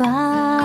ส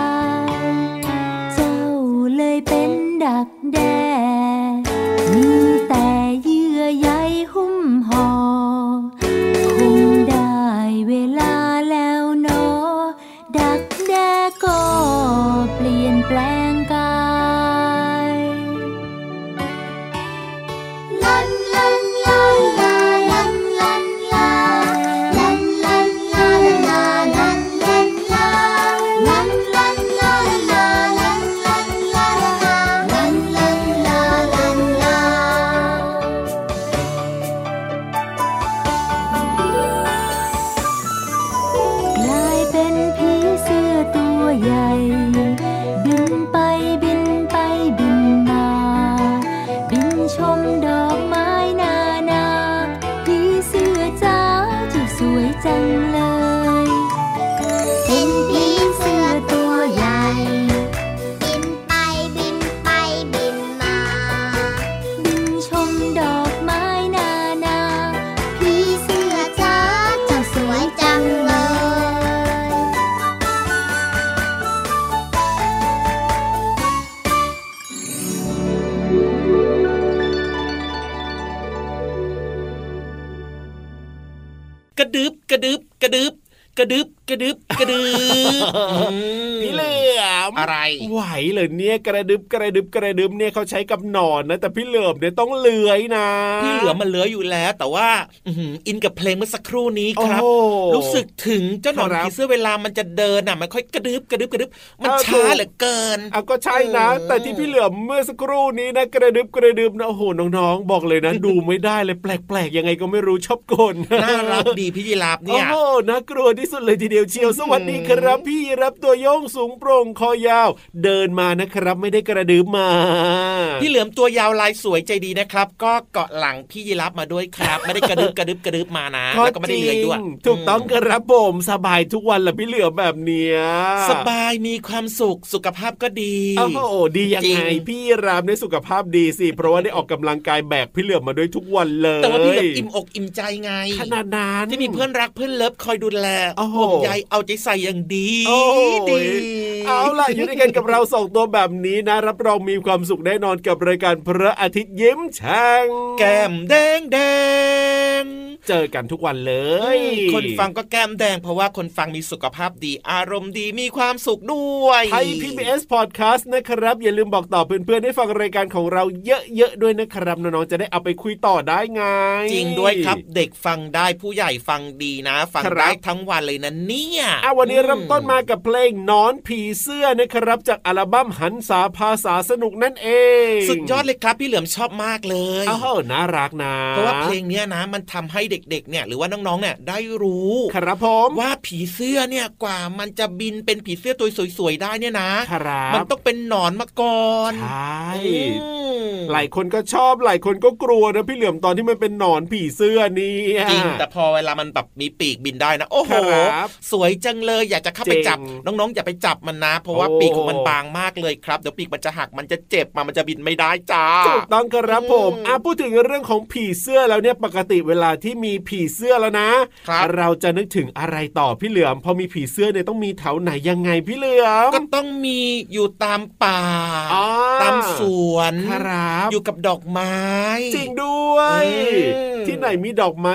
เลยเนี่ยกระดึบกระดึบกระดึบเนี่ยเขาใช้กับหนอนนะแต่พี่เหลือมเนี่ยต้องเลื้อยนะ พี่เหลือมันเหลืออยู่แล้ว แต่ว่าอื้อหืออินกับเพลงเมื่อสักครู่นี้ครับโอ้โหรู้สึกถึงเจ้าหนอนครับผีเสื้อเวลามันจะเดินอะมันค่อยกระดึบกระดึบกระดึบมันเออช้าถูกเหลือเกินเอาก็ใช่นะเออแต่ที่พี่เหลือมเมื่อสักครู่นี้นะกระดึบกระดึบนะโอ้โหน้องๆ บอกเลยนะดูไม่ได้เลยแปลกๆ ยังไงก็ไม่รู้ชอบกลน่ารักดีพี่ยีราฟเนี่ยโอ้โหน่ากลัวที่สุดเลยทีเดียวเชียวสวัสดีครับ พี่รับตัวโยงสูงโปร่งคอยาว เดินมานะครับ ไม่ได้กระดึบมา พี่เหลือมตัวยาวลายสวยใจดีนะครับ ก็เกาะหลังพี่ยีราฟมาด้วยครับ ไม่ได้กระดึบกระดึบกระดึบมานะแล้วก็ไม่ได้เลื้อยด้วยจริงถูกต้องครับผมสบายทุกวันแหละพี่เหลือมแบบเนี้ยสบายมีความสุขสุขภาพก็ดีโอ้โหดียังไงจริงพี่รามในสุขภาพดีสิเพราะว่าได้ออกกำลังกายแบกพี่เหลือมมาด้วยทุกวันเลยแต่ว่าพี่เหลือมอิ่มอกอิ่มใจไงขนาดนั้นที่มีเพื่อนรักเพื่อนเลิฟคอยดูแลโอ้โหห่วงใยเอาใจใส่อย่างดีโอ้ยดีเอาล่ะอยู่ด้วยกันกับเราสองตัวแบบนี้นะ รับรองมีความสุขแน่นอนกับรายการพระอาทิตย์ยิ้มแฉ่งแก้มแดงแดง เจอกันทุกวันเลย คนฟังก็แก้มแดงเพราะว่าคนฟังมีสุขภาพดีอารมณ์ดีมีความสุขด้วยไทย PBS Podcast นะครับ อย่าลืมบอกต่อเพื่อนๆให้ฟังรายการของเราเยอะๆด้วยนะครับน้องๆจะได้เอาไปคุยต่อได้ไง จริงด้วยครับ เด็กฟังได้ผู้ใหญ่ฟังดีนะ ฟังครับได้ทั้งวันเลยนะเนี่ยอะวันนี้เริ่มต้นมากับเพลงนอนผีเสื้อนะครับ จากอัลบั้มหันษาภาษาสนุกนั่นเอง สุดยอดเลยครับพี่เหลือมชอบมากเลยอ้าวน่ารักนะเพราะว่าเพลงเนี้ยนะมันทำให้เด็กๆเนี่ยหรือว่าน้องๆเนี่ยได้รู้ครับผมว่าผีเสื้อเนี่ยกว่ามันจะบินเป็นผีเสื้อตัวสวยๆได้เนี่ยนะครับมันต้องเป็นหนอนมาก่อนใช่อืมหลายคนก็ชอบหลายคนก็กลัวนะพี่เหลือมตอนที่มันเป็นหนอนผีเสื้อนี่จริงแต่พอเวลามันแบบมีปีกบินได้นะ โอ้โหครับสวยจังเลยอยากจะเข้าไปจริงจับ น้องๆ อย่าไปจับมันนะ เพราะว่าโอ้ปีกของมันบางมากเลยครับเดี๋ยวปีกมันจะหักมันจะเจ็บมามันจะบินไม่ได้จ้าถูกต้องครับผมอืมอะพูดถึงเรื่องของผีเสื้อแล้วเนี่ยปกติเวลาที่มีผีเสื้อแล้วนะครับเราจะนึกถึงอะไรต่อพี่เหลือมพอมีผีเสื้อเนี่ยต้องมีแถวไหนยังไงพี่เหลือมก็ต้องมีอยู่ตามป่าอ๋อตามสวนครับอยู่กับดอกไม้ จริงด้วยอืมที่ไหนมีดอกไม้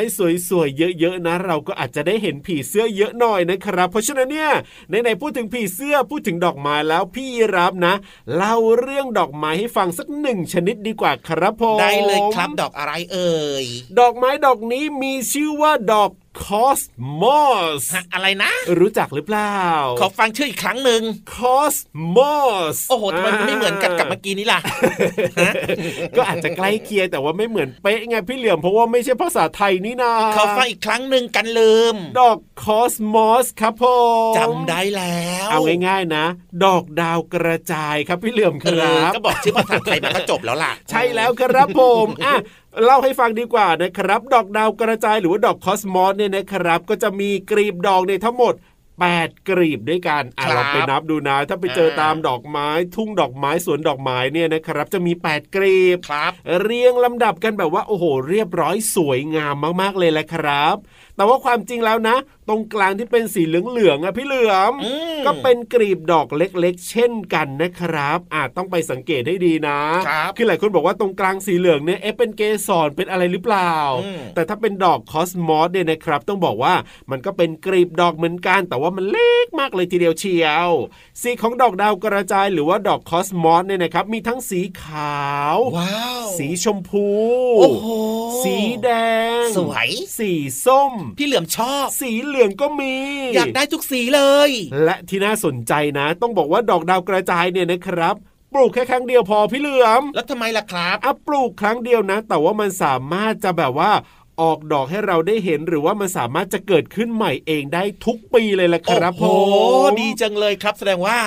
สวยๆเยอะๆนะ เราก็อาจจะได้เห็นผีเสื้อเยอะหน่อยนะครับ เพราะฉะนั้นเนี่ยไหนๆพูดถึงผีเสื้อพูดถึงดอกไม้แล้วพี่รับนะ เล่าเรื่องดอกไม้ให้ฟังสักหนึ่งชนิดดีกว่าครับผมได้เลยครับดอกอะไรเอ่ยดอกไม้ดอกนี้มีชื่อว่าดอกคอสมอสฮะอะไรนะ รู้จักหรือเปล่า ขอฟังชื่ออีกครั้งหนึ่งคอสมอสโอ้โหทำไมมันไม่เหมือนกันกับเมื่อกี้นี้ล่ะ ก็อาจจะใกล้เคียงแต่ว่าไม่เหมือนเป๊ะไงพี่เหลือมเพราะว่าไม่ใช่ภาษาไทยนี่นาขอฟังอีกครั้งหนึ่งกันลืม ดอกคอสมอสครับผมจำได้แล้ว เอาง่ายๆนะ ดอกดาวกระจายครับพี่เหลือมครับ เออก็บอกชื่อภาษาไทยมันก็จบแล้วล่ะ ใช่แล้วครับผมอะ เล่าให้ฟังดีกว่านะครับ ดอกดาวกระจายหรือว่าดอกคอสมอสเนี่ยนะครับ ก็จะมีกลีบดอกในยทั้งหมด8กลีบด้วยกันอะครับเราไปนับดูนะ ถ้าไปเจออ่าตามดอกไม้ ทุ่งดอกไม้สวนดอกไม้เนี่ยนะครับ จะมี 8กลีบครับ เรียงลำดับกันแบบว่าโอ้โห เรียบร้อยสวยงามมากๆเลยแหละครับ แต่ว่าความจริงแล้วนะ ตรงกลางที่เป็นสีเหลืองๆอะพี่เหลือมอืมก็เป็นกลีบดอกเล็กๆ เช่นกันนะครับอาจต้องไปสังเกตให้ดีนะครับอหลายคนบอกว่าตรงกลางสีเหลืองเนี่ยเอ๊ะเป็นเกสรเป็นอะไรหรือเปล่าอืมแต่ถ้าเป็นดอกคอสมอสเนี่ยนะครับ ต้องบอกว่ามันก็เป็นกลีบดอกเหมือนกัน แต่ว่ามันเล็กมากเลยทีเดียวเชียว สีของดอกดาวกระจายหรือว่าดอกคอสมอสเนี่ยนะครับ มีทั้งสีขาวว้าวสีชมพูโอ้โหสีแดง สวย สีส้ม พี่เหลือมชอบ สีเหลืองก็มี อยากได้ทุกสีเลย และที่น่าสนใจนะ ต้องบอกว่าดอกดาวกระจายเนี่ยนะครับปลูกแค่ครั้งเดียวพอพี่เหลือม แล้วทำไมล่ะครับอะปลูกครั้งเดียวนะ แต่ว่ามันสามารถจะแบบว่าออกดอกให้เราได้เห็นหรือว่ามันสามารถจะเกิดขึ้นใหม่เองได้ทุกปีเลยละครับโอ้ผโหมดีจังเลยครับ แสดงว่า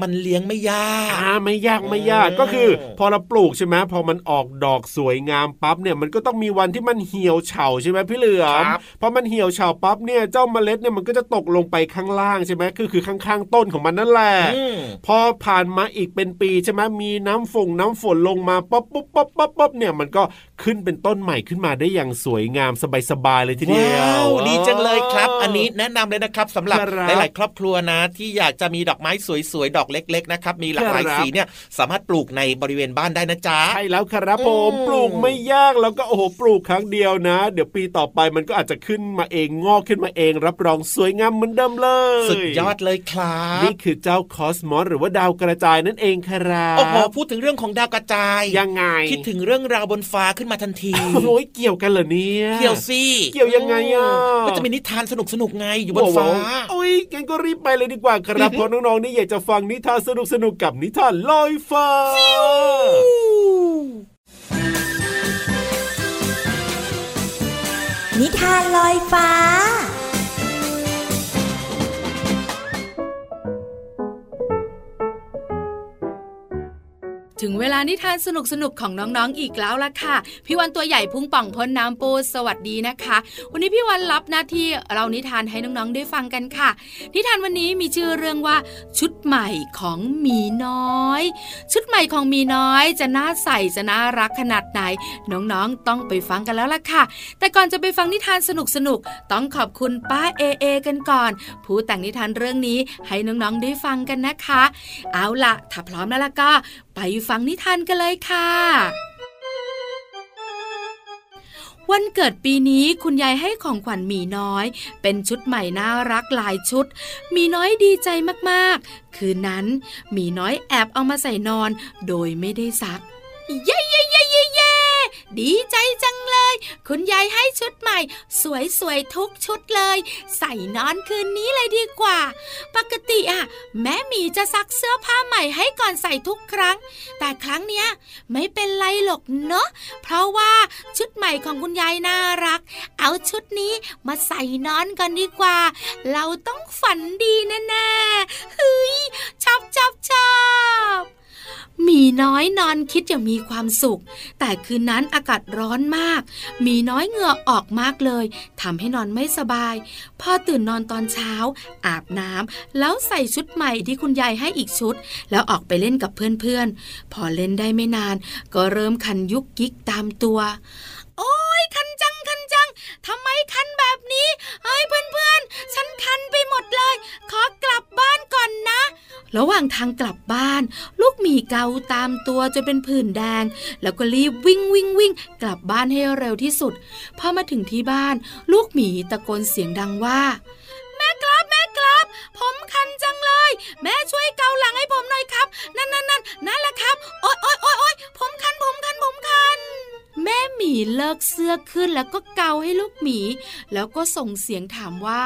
มันเลี้ยงไม่ยากอ่าไม่ยากไม่ยากอืมก็คือ พอเราปลูกใช่ไหมพอมันออกดอกสวยงามปั๊บเนี่ยมันก็ต้องมีวันที่มันเหี่ยวเฉาใช่ไหมพี่เหลือมครับพอมันเหี่ยวเฉาปั๊บเนี่ยเจ้าเมล็ดเนี่ยมันก็จะตกลงไปข้างล่างใช่ไหมคือคือข้างๆต้นของมันนั่นแหละอืมพอผ่านมาอีกเป็นปีใช่ไหมมีน้ำฝงน้ำฝนลงมาป๊บปุ๊บป๊บป๊บป๊บเนี่ยมันก็ขึ้นเป็นต้นใหม่ขึ้นมาได้อย่างสวยงามสบายๆเลยทีเดียวว้าวดีจังเลยครับ อันนี้แนะนำเลยนะครับสำหรับครับหลายๆ ครอบครัวนะ ที่อยากจะมีดอกไม้สวยๆ ดอกเล็ก ๆ นะครับ มีหลากหลายครับสีเนี่ยสามารถปลูกในบริเวณบ้านได้นะจ๊ะใช่แล้วครับผมอืมปลูกไม่ยากแล้วก็โอ้โหปลูกครั้งเดียวนะ เดี๋ยวปีต่อไปมันก็อาจจะขึ้นมาเองงอกขึ้นมาเอง รับรองสวยงามเหมือนเดิมเลยสุดยอดเลยครับนี่คือเจ้าคอสมอสหรือว่าดาวกระจายนั่นเองครับโอ้โหพูดถึงเรื่องของดาวกระจายยังไงคิดถึงเรื่องราวบนฟ้าขึ้นมาทันทีโอ้ยเกี่ยวกันเหรอเนี่ยเกี่ยวสิเกี่ยวยังไงอะก็จะมีนิทานสนุกสนุกๆไงอยู่บนฟ้าโอ้ยงั้นก็รีบไปเลยดีกว่าครับเพราะน้องๆนี่อยากจะฟังนิทานสนุกๆกับนิทานลอยฟ้านิทานลอยฟ้า ถึงเวลานิทานสนุกสนุกๆของน้องๆ อีกแล้วล่ะค่ะ พี่วันตัวใหญ่พุงป่องพ้นน้ำปูสวัสดีนะคะ วันนี้พี่วันรับหน้าที่เรานิทานให้น้องๆ ได้ฟังกันค่ะ นิทานวันนี้มีชื่อเรื่องว่า ชุดใหม่ของหมีน้อย ชุดใหม่ของหมีน้อยจะน่าใส่จะน่ารักขนาดไหน น้องๆ ต้องไปฟังกันแล้วล่ะค่ะ แต่ก่อนจะไปฟังนิทานสนุกๆต้องขอบคุณป้าเอเอกันก่อน ผู้แต่งนิทานเรื่องนี้ให้น้องๆ ได้ฟังกันนะคะ เอาล่ะถ้าพร้อมแล้วล่ะก็ ไปฟังนิทานกันเลยค่ะ วันเกิดปีนี้คุณยายให้ของขวัญหมีน้อย เป็นชุดใหม่น่ารักหลายชุดหมีน้อยดีใจมากๆ คืนนั้นหมีน้อยแอบเอามาใส่นอน โดยไม่ได้ซัก เย้เย้เย้เดีใจจังเลย คุณยายให้ชุดใหม่ สวยๆทุกชุดเลย ใส่นอนคืนนี้เลยดีกว่า ปกติอะแม่หมีจะซักเสื้อผ้าใหม่ให้ก่อนใส่ทุกครั้ง แต่ครั้งเนี้ยไม่เป็นไรหรอกเนาะเพราะว่าชุดใหม่ของคุณยายน่ารัก เอาชุดนี้มาใส่นอนกันดีกว่า เราต้องฝันดีแน่ๆเฮ้ยชอบชอบชอบ หมีน้อยนอนคิดอย่างมีความสุข แต่คืนนั้นอากาศร้อนมากหมีน้อยเหงื่อออกมากเลยทำให้นอนไม่สบาย พอตื่นนอนตอนเช้า อาบน้ำแล้วใส่ชุดใหม่ที่คุณยายให้อีกชุด แล้วออกไปเล่นกับเพื่อนๆ พอเล่นได้ไม่นาน ก็เริ่มคันยุกยิกตามตัว โอ้ยคันจัง ทำไมคันแบบนี้เฮ้ยเพื่อนๆ ฉันคันไปหมดเลย ขอกลับบ้านก่อนนะ ระหว่างทางกลับบ้าน ลูกหมีเกาตามตัวจนเป็นผื่นแดง แล้วก็รีบวิ่งวิ่งวิ่งกลับบ้านให้เร็วที่สุดพอมาถึงที่บ้าน ลูกหมีตะโกนเสียงดังว่า แม่ครับแม่ครับ ผมคัน ลิกเสื้อขึ้นแล้วก็เกาให้ลูกหมี แล้วก็ส่งเสียงถามว่า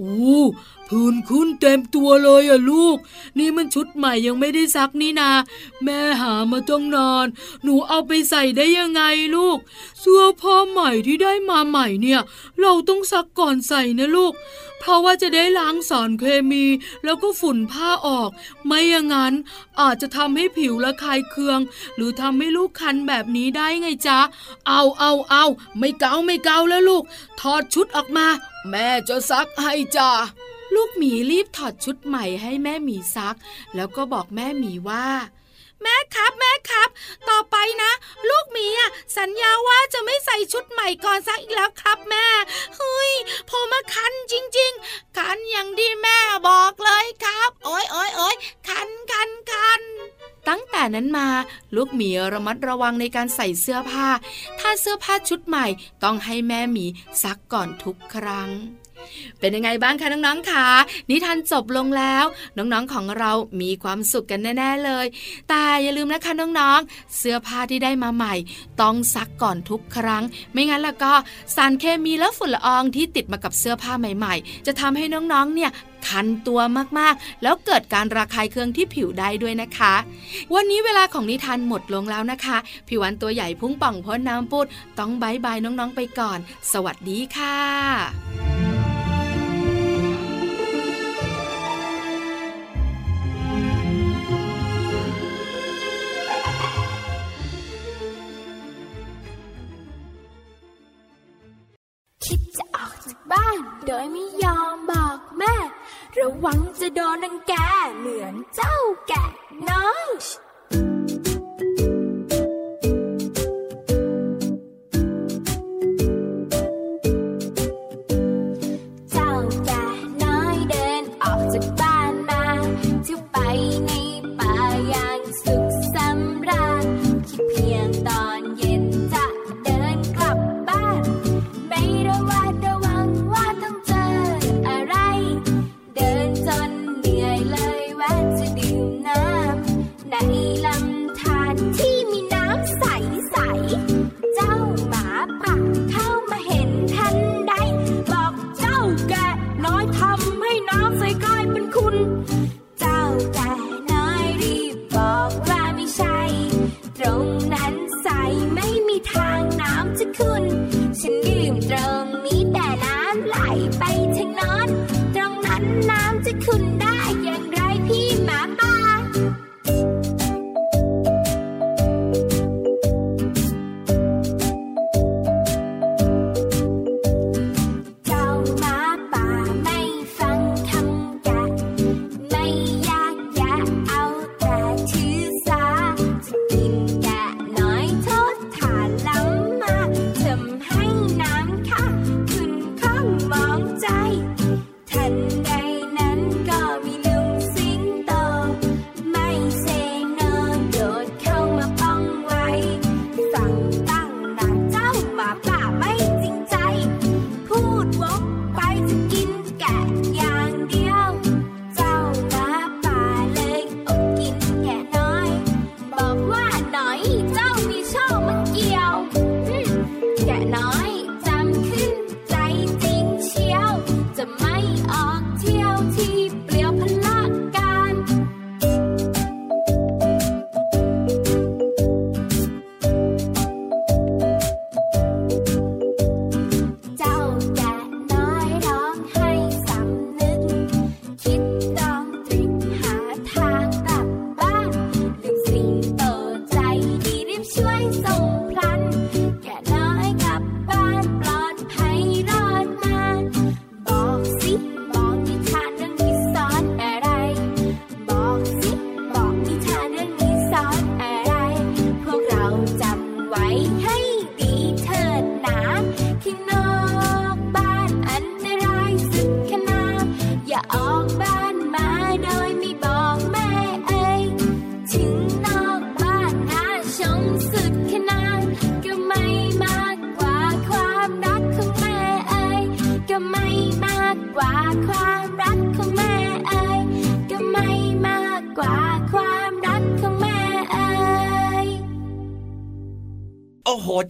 อู้พื้นขึ้นเต็มตัวเลยอะลูก นี่มันชุดใหม่ยังไม่ได้ซักนี่นา แม่หามาต้องนอน หนูเอาไปใส่ได้ยังไงลูก เสื้อผ้าใหม่ที่ได้มาใหม่เนี่ย เราต้องซักก่อนใส่นะลูก เพราะว่าจะได้ล้างสารเคมี แล้วก็ฝุ่นผ้าออก ไม่อย่างนั้นอาจจะทำให้ผิวระคายเคือง หรือทำให้ลูกคันแบบนี้ได้ไงจ๊ะ เอาเอาเอาไม่เกาไม่เกาแล้วลูก ถอดชุดออกมา แม่จะซักให้จ้าลูกหมีรีบถอดชุดใหม่ให้แม่หมีซัก แล้วก็บอกแม่หมีว่าแม่ครับแม่ครับ ต่อไปนะ ลูกหมีอะสัญญาว่าจะไม่ใส่ชุดใหม่ก่อนซักอีกแล้วครับแม่ พอมาคันจริง ๆ คันอย่างที่แม่บอกเลยครับ โอ้ยโอ้ยโอ้ยคันคันคันตั้งแต่นั้นมาลูกหมีระมัดระวังในการใส่เสื้อผ้า ถ้าเสื้อผ้าชุดใหม่ต้องให้แม่หมีซักก่อนทุกครั้ง เป็นยังไงบ้างคะน้องๆคะนิทานจบลงแล้ว น้องๆของเรามีความสุขกันแน่ๆเลย แต่อย่าลืมนะคะน้องๆ เสื้อผ้าที่ได้มาใหม่ ต้องซักก่อนทุกครั้ง ไม่งั้นแล้วก็สารเคมีและฝุ่นละอองที่ติดมากับเสื้อผ้าใหม่ ๆ จะทำให้น้องๆ เนี่ยคันตัวมากๆ แล้วเกิดการระคายเคืองที่ผิวได้ด้วยนะคะ วันนี้เวลาของนิทานหมดลงแล้วนะคะพี่วันตัวใหญ่พุ่งป่องพ้นน้ำปุดต้องบายบายน้องๆไปก่อน สวัสดีค่ะ โดยไม่ยอมบอกแม่ ระวังจะโดนนังแกเหมือนเจ้าแกะน้อย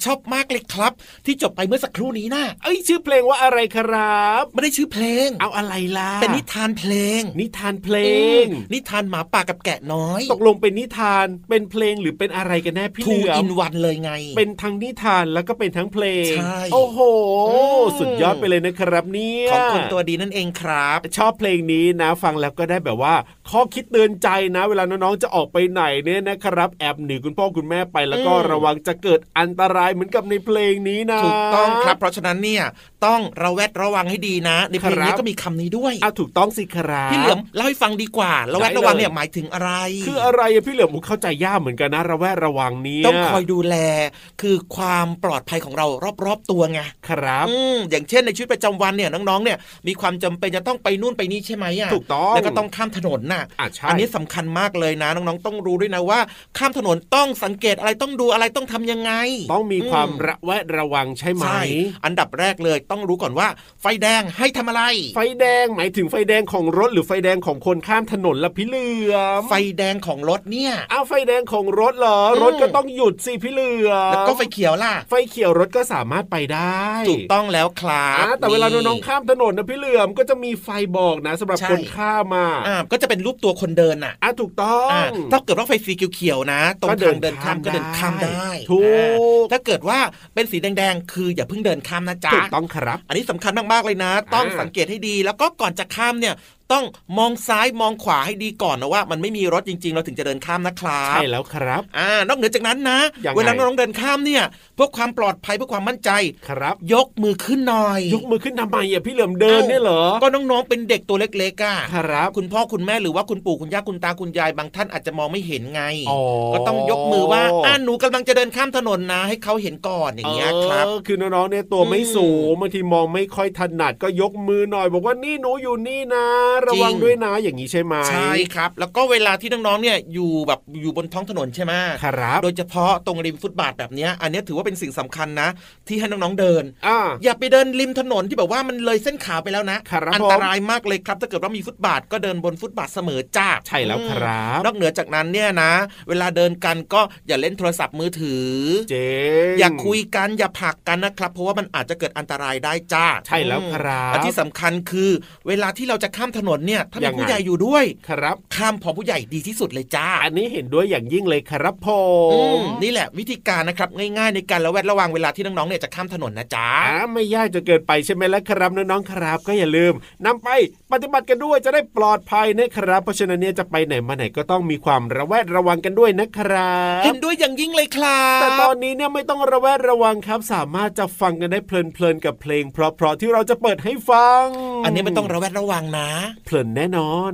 ชอบมากเลยครับ ที่จบไปเมื่อสักครู่นี้นะเอ้ยชื่อเพลงว่าอะไรครับ ไม่ได้ชื่อเพลง เอาอะไรล่ะเป็นนิทานเพลง นิทานเพลงอืมนิทานหมาป่ากับแกะน้อย ตกลงเป็นนิทานเป็นเพลงหรือเป็นอะไรกันแน่พี่ทูเหลืออิมนวันเลยไง เป็นทั้งนิทานแล้วก็เป็นทั้งเพลงใช่โอ้โหอืมสุดยอดไปเลยนะครับเนี่ยของคนตัวดีนั่นเองครับ ชอบเพลงนี้นะ ฟังแล้วก็ได้แบบว่า ข้อคิดเตือนใจนะ เวลาน้องๆจะออกไปไหนเนี่ยนะครับ แอบหนีคุณพ่อคุณแม่ไปแล้วก็อืมระวังจะเกิดอันตรายเหมือนกับในเพลงนี้นะถูกต้องครับ เพราะฉะนั้นเนี่ยต้องระแวดระวังให้ดีนะ ในเพลงครันี้บก็มีคำนี้ด้วยอะถูกต้องสิครับพี่เหลือมเล่าให้ฟังดีกว่า ระแวดได้เลยระวังเนี่ยหมายถึงอะไร คืออะไรอะพี่เหลือมผมเข้าใจยากเหมือนกันนะระแวดระวังเนี่ยต้องคอยดูแล คือความปลอดภัยของเรารอบๆตัวไงครับอืมอย่างเช่นในชีวิตประจำวันเนี่ยน้องๆเนี่ยมีความจำเป็นจะต้องไปนู่นไปนี่ใช่ไหมอะถูกต้องแล้วก็ต้องข้ามถนนน่ะอะใช่อันี้สำคัญมากเลยนะน้องๆต้องรู้ด้วยนะว่า ข้ามถนนต้องสังเกตอะไรต้องดูอะไรต้องทำยังไง ต้องมีความอืระแวดระวังใช่ไหมใช่อันดับแรกเลยต้องรู้ก่อนว่า ไฟแดงให้ทำอะไร ไฟแดงหมายถึงไฟแดงของรถหรือไฟแดงของคนข้ามถนนละพี่เหลือมไฟแดงของรถเนี่ยอ้าวไฟแดงของรถเหรออืมรถก็ต้องหยุดสิพี่เหลือมแล้วก็ไฟเขียวล่ะ ไฟเขียวรถก็สามารถไปได้ถูกต้องแล้วครับอ่าแต่เวลาน้องๆข้ามถนนนะพี่เหลือมก็จะมีไฟบอกนะสำหรับใช่คนข้ามมาอ่าก็จะเป็นรูปตัวคนเดินน่ะอะถูกต้องอ่าถ้าเกิดว่าไฟสีเขียวๆนะ ตรงก็เดิทานงเดินข้ามก็เดินข้ามได้ถูกอ่าถ้าเกิดว่าเป็นสีแดงๆ คืออย่าเพิ่งเดินข้ามนะจ๊ะถูกต้องครับ อันนี้สำคัญมากๆเลยนะ ต้องอ่าสังเกตให้ดี แล้วก็ก่อนจะข้ามเนี่ย ต้องมองซ้ายมองขวาให้ดีก่อนนะว่า มันไม่มีรถจริง ๆ เราถึงจะเดินข้ามนะครับใช่แล้วครับอ่านอกเหนือจากนั้นนะยังไงเวลาน้องๆเดินข้ามเนี่ยเพื่อความปลอดภัยเพื่อความมั่นใจครับ ยกมือขึ้นหน่อย ยกมือขึ้นทำไมอะพี่เหลือมเดินเนี่ยเหรอก็น้องๆเป็นเด็กตัวเล็กๆอะครับคุณพ่อคุณแม่หรือว่าคุณปู่คุณย่าคุณตาคุณยายบางท่านอาจจะมองไม่เห็นไงอ๋อก็ต้องยกมือว่าอ่าหนูกำลังจะเดินข้ามถนนนะ ให้เขาเห็นก่อนอย่างเงี้ยครับเออคือน้องๆเนี่ยตัวไม่อืมสูงบางทีมองไม่ค่อยถนัดก็ยกมือหน่อย บอกว่านี่หนูอยู่นี่นะระวังจริงด้วยนะอย่างนี้ใช่ไหมใช่ครับ แล้วก็เวลาที่น้องๆเนี่ยอยู่แบบอยู่บนท้องถนนใช่ไหมครับโดยเฉพาะตรงริมฟุตบาทแบบเนี้ยอันเนี้ยถือว่าเป็นสิ่งสำคัญนะ ที่ให้น้องๆเดินอ่าอย่าไปเดินริมถนนที่แบบว่ามันเลยเส้นขาวไปแล้วนะครับอันตรายมากเลยครับถ้าเกิดว่ามีฟุตบาทก็เดินบนฟุตบาทเสมอจ้าใช่แล้วครับนอกเหนือจากนั้นเนี่ยนะ เวลาเดินกันก็อย่าเล่นโทรศัพท์มือถือเจ๊งอย่าคุยกันอย่าผลักกันนะครับ เพราะว่ามันอาจจะเกิดอันตรายได้จ้าใช่แล้วครับและที่สำคัญคือ เวลาที่เราจะข้ามถนนเนี่ยถ้ายัมีงไงผู้ใหญ่อยู่ด้วยครับข้ามพร้อมผู้ใหญ่ดีที่สุดเลยจ้า อันนี้เห็นด้วยอย่างยิ่งเลยครับผอืมมนี่แหละวิธีการนะครับง่ายๆในการระแวดระวังเวลาที่น้องๆเนี่ยจะข้ามถนนนะจ๊ะอ่าไม่ยากจะเกินไปใช่ไหมล่ะครับน้องๆครับ ก็อย่าลืมนำไปปฏิบัติกันด้วยจะได้ปลอดภัยนะครับ เพราะฉะนั้นเนี่ยจะไปไหนมาไหนก็ต้องมีความระแวดระวังกันด้วยนะครับเห็นด้วยอย่างยิ่งเลยครับแต่ตอนนี้เนี่ยไม่ต้องระแวดระวังครับ สามารถจะฟังกันได้เพลินๆกับเพลง เพราะๆที่เราจะเปิดให้ฟัง อันนี้ไม่ต้องระแวดระวังนะเพลินแน่นอน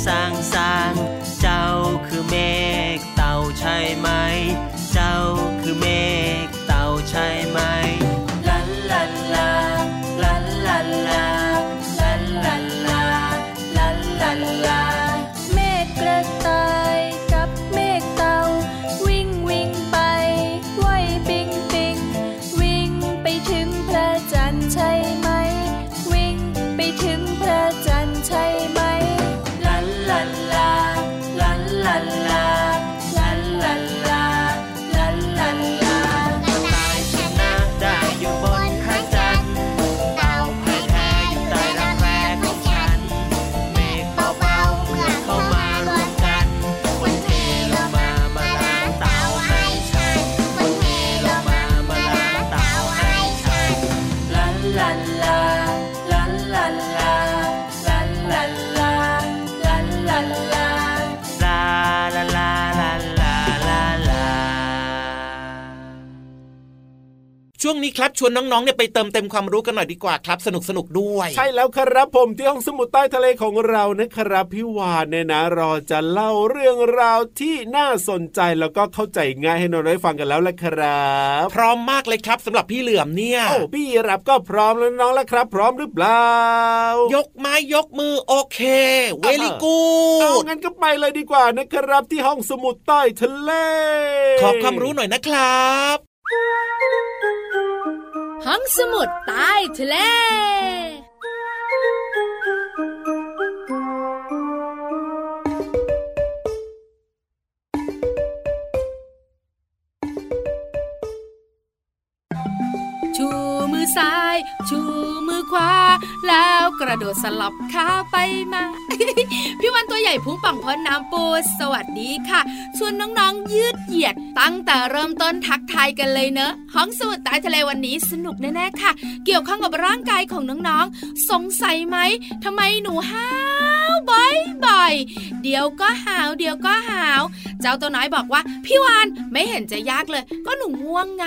sang xa. ช่วงนี้ครับชวนน้องๆเนี่ยไปเติมเต็มความรู้กันหน่อยดีกว่าครับ สนุกสนุกๆด้วย ใช่แล้วครับผมที่ห้องสมุดใต้ทะเลของเรานะครับพี่วานเนี่ยนะรอจะเล่าเรื่องราวที่น่าสนใจแล้วก็เข้าใจง่ายให้น้องได้ฟังกันแล้วละครับ พร้อมมากเลยครับสำหรับพี่เหลือมเนี่ยโอ้พี่รับก็พร้อมแล้วน้องแล้วครับ พร้อมหรือเปล่า ยกไม้ยกมือโอเคเวลิกูเอาดงั้นก็ไปเลยดีกว่านะครับที่ห้องสมุดใต้ทะเล ขอความรู้หน่อยนะครับ ห้องสมุดใต้ทะเล ซ้าย ชูมือขวา แล้วกระโดดสลับขาไปมา พี่วันตัวใหญ่พุงป่องพอนน้ำปูสวัสดีค่ะ ชวนน้องๆยืดเหยียด ตั้งแต่เริ่มต้นทักทายกันเลยเนอะ ห้องสมุดใต้ทะเลวันนี้สนุกแน่ๆค่ะ เกี่ยวข้องกับร่างกายของน้องๆ สงสัยไหมทำไมหนูห้า บ่อยๆ เดี๋ยวก็หาว เดี๋ยวก็หาว เจ้าตัวน้อยบอกว่า พี่วานไม่เห็นจะยากเลย ก็หนูง่วงไง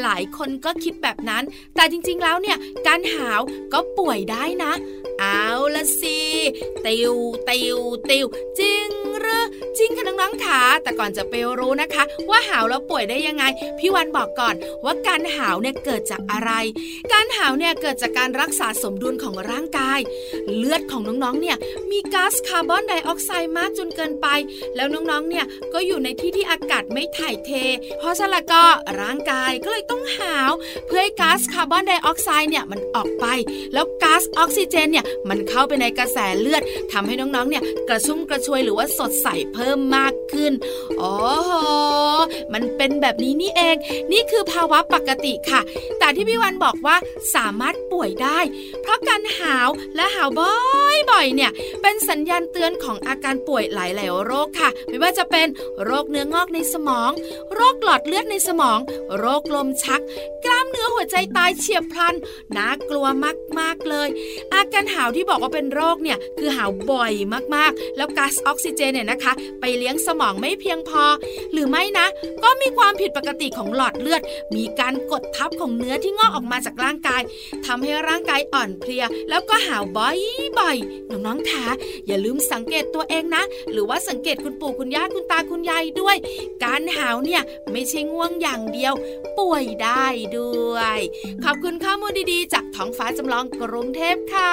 หลายคนก็คิดแบบนั้น แต่จริงๆแล้วเนี่ยการหาวก็ป่วยได้นะ เอาละสิติวติวติวจริง รือจริงค่ะน้องๆขาแต่ก่อนจะไปรู้นะคะ ว่าหาวแล้วป่วยได้ยังไง พี่วันบอกก่อนว่าการหาวเนี่ยเกิดจากอะไร การหาวเนี่ยเกิดจากการรักษาสมดุลของร่างกาย เลือดของน้องๆเนี่ยมีก๊าซคาร์บอนไดออกไซด์มากจนเกินไป แล้วน้องๆเนี่ยก็อยู่ในที่ที่อากาศไม่ถ่ายเท เพราะฉะนั้นก็ร่างกายก็เลยต้องหาว เพื่อให้ก๊าซคาร์บอนไดออกไซด์เนี่ยมันออกไป แล้วก๊าซออกซิเจนเนี่ยมันเข้าไปในกระแสเลือดทำให้น้องๆเนี่ยกระชุ่มกระชวยหรือว่าสดใสเพิ่มมากขึ้น อ๋อ มันเป็นแบบนี้นี่เอง นี่คือภาวะปกติค่ะ แต่ที่พี่วันบอกว่าสามารถป่วยได้ เพราะการหาวและหาวบ่อยๆเนี่ย เป็นสัญญาณเตือนของอาการป่วยหลายๆโรคค่ะ ไม่ว่าจะเป็นโรคเนื้องอกในสมอง โรคหลอดเลือดในสมอง โรคลมชัก กล้ามเนื้อหัวใจตายเฉียบพลัน น่ากลัวมากๆเลย อาการหาวที่บอกว่าเป็นโรคเนี่ยคือหาวบ่อยมากๆ แล้วก๊าซออกซิเจนเนี่ยนะคะ ไปเลี้ยงสมองไม่เพียงพอ หรือไม่นะ ก็มีความผิดปกติของหลอดเลือด มีการกดทับของเนื้อที่งอกออกมาจากร่างกายทำให้ร่างกายอ่อนเพลีย แล้วก็หาวบ่อยๆน้องๆคะอย่าลืมสังเกตตัวเองนะ หรือว่าสังเกตคุณปู่คุณย่าคุณตาคุณยายด้วย การหาวเนี่ยไม่ใช่ง่วงอย่างเดียว ป่วยได้ด้วย ขอบคุณข้อมูลดีๆ จากท้องฟ้าจำลองกรุงเทพค่ะ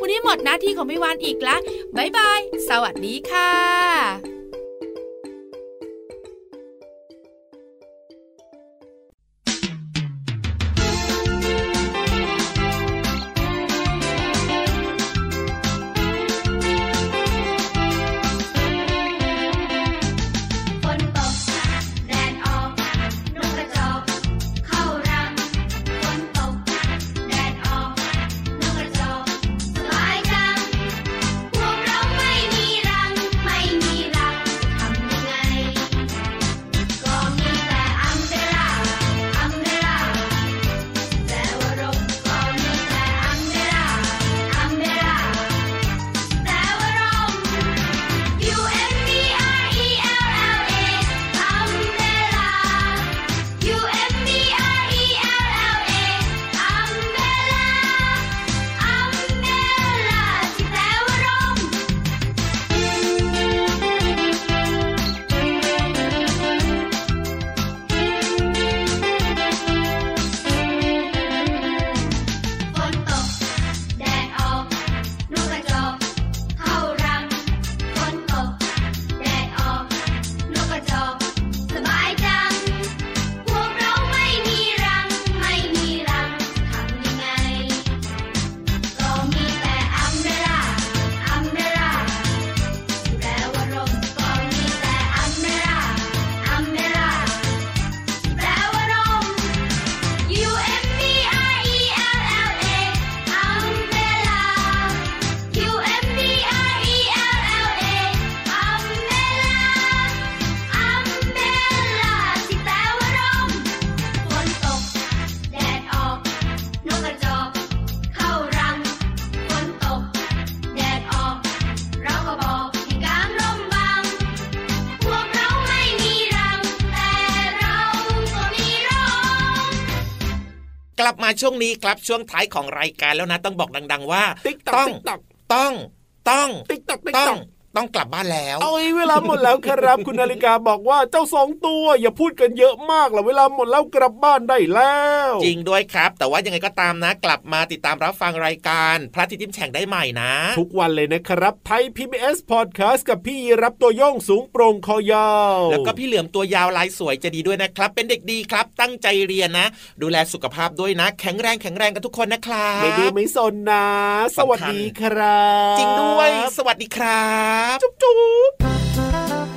วันนี้หมดหน้าที่ของพี่วานอีกแล้วบ๊ายบาย สวัสดีค่ะค่ะ มาช่วงนี้ครับช่วงท้ายของรายการแล้วนะต้องบอกดัง ๆ ว่าติ๊กตอกต้องติ๊กตอกต้องต้องติ๊กตอกติ๊กต้องตอก ต้องกลับบ้านแล้วเอาเวลาหมดแล้วครับ คุณนาฬิกาบอกว่าเจ้าสองตัวอย่าพูดกันเยอะมากหรอเวลาหมดแล้วกลับบ้านได้แล้ว จริงด้วยครับ แต่ว่ายังไงก็ตามนะ กลับมาติดตามรับฟังรายการ พระอาทิตย์ยิ้มแฉ่งได้ใหม่นะ ทุกวันเลยนะครับไทย PBS Podcast กับพี่ยีราฟตัวโย่งสูงโปร่งคอยาวแล้วก็พี่เหลือมตัวยาวลายสวยใจดีด้วยนะครับ เป็นเด็กดีครับ ตั้งใจเรียนนะ ดูแลสุขภาพด้วยนะ แข็งแรงแข็งแรงกันทุกคนนะครับไม่ดื้อไม่สนนะ สวัสดีครับ จริงด้วย สวัสดีครับจุ๊บ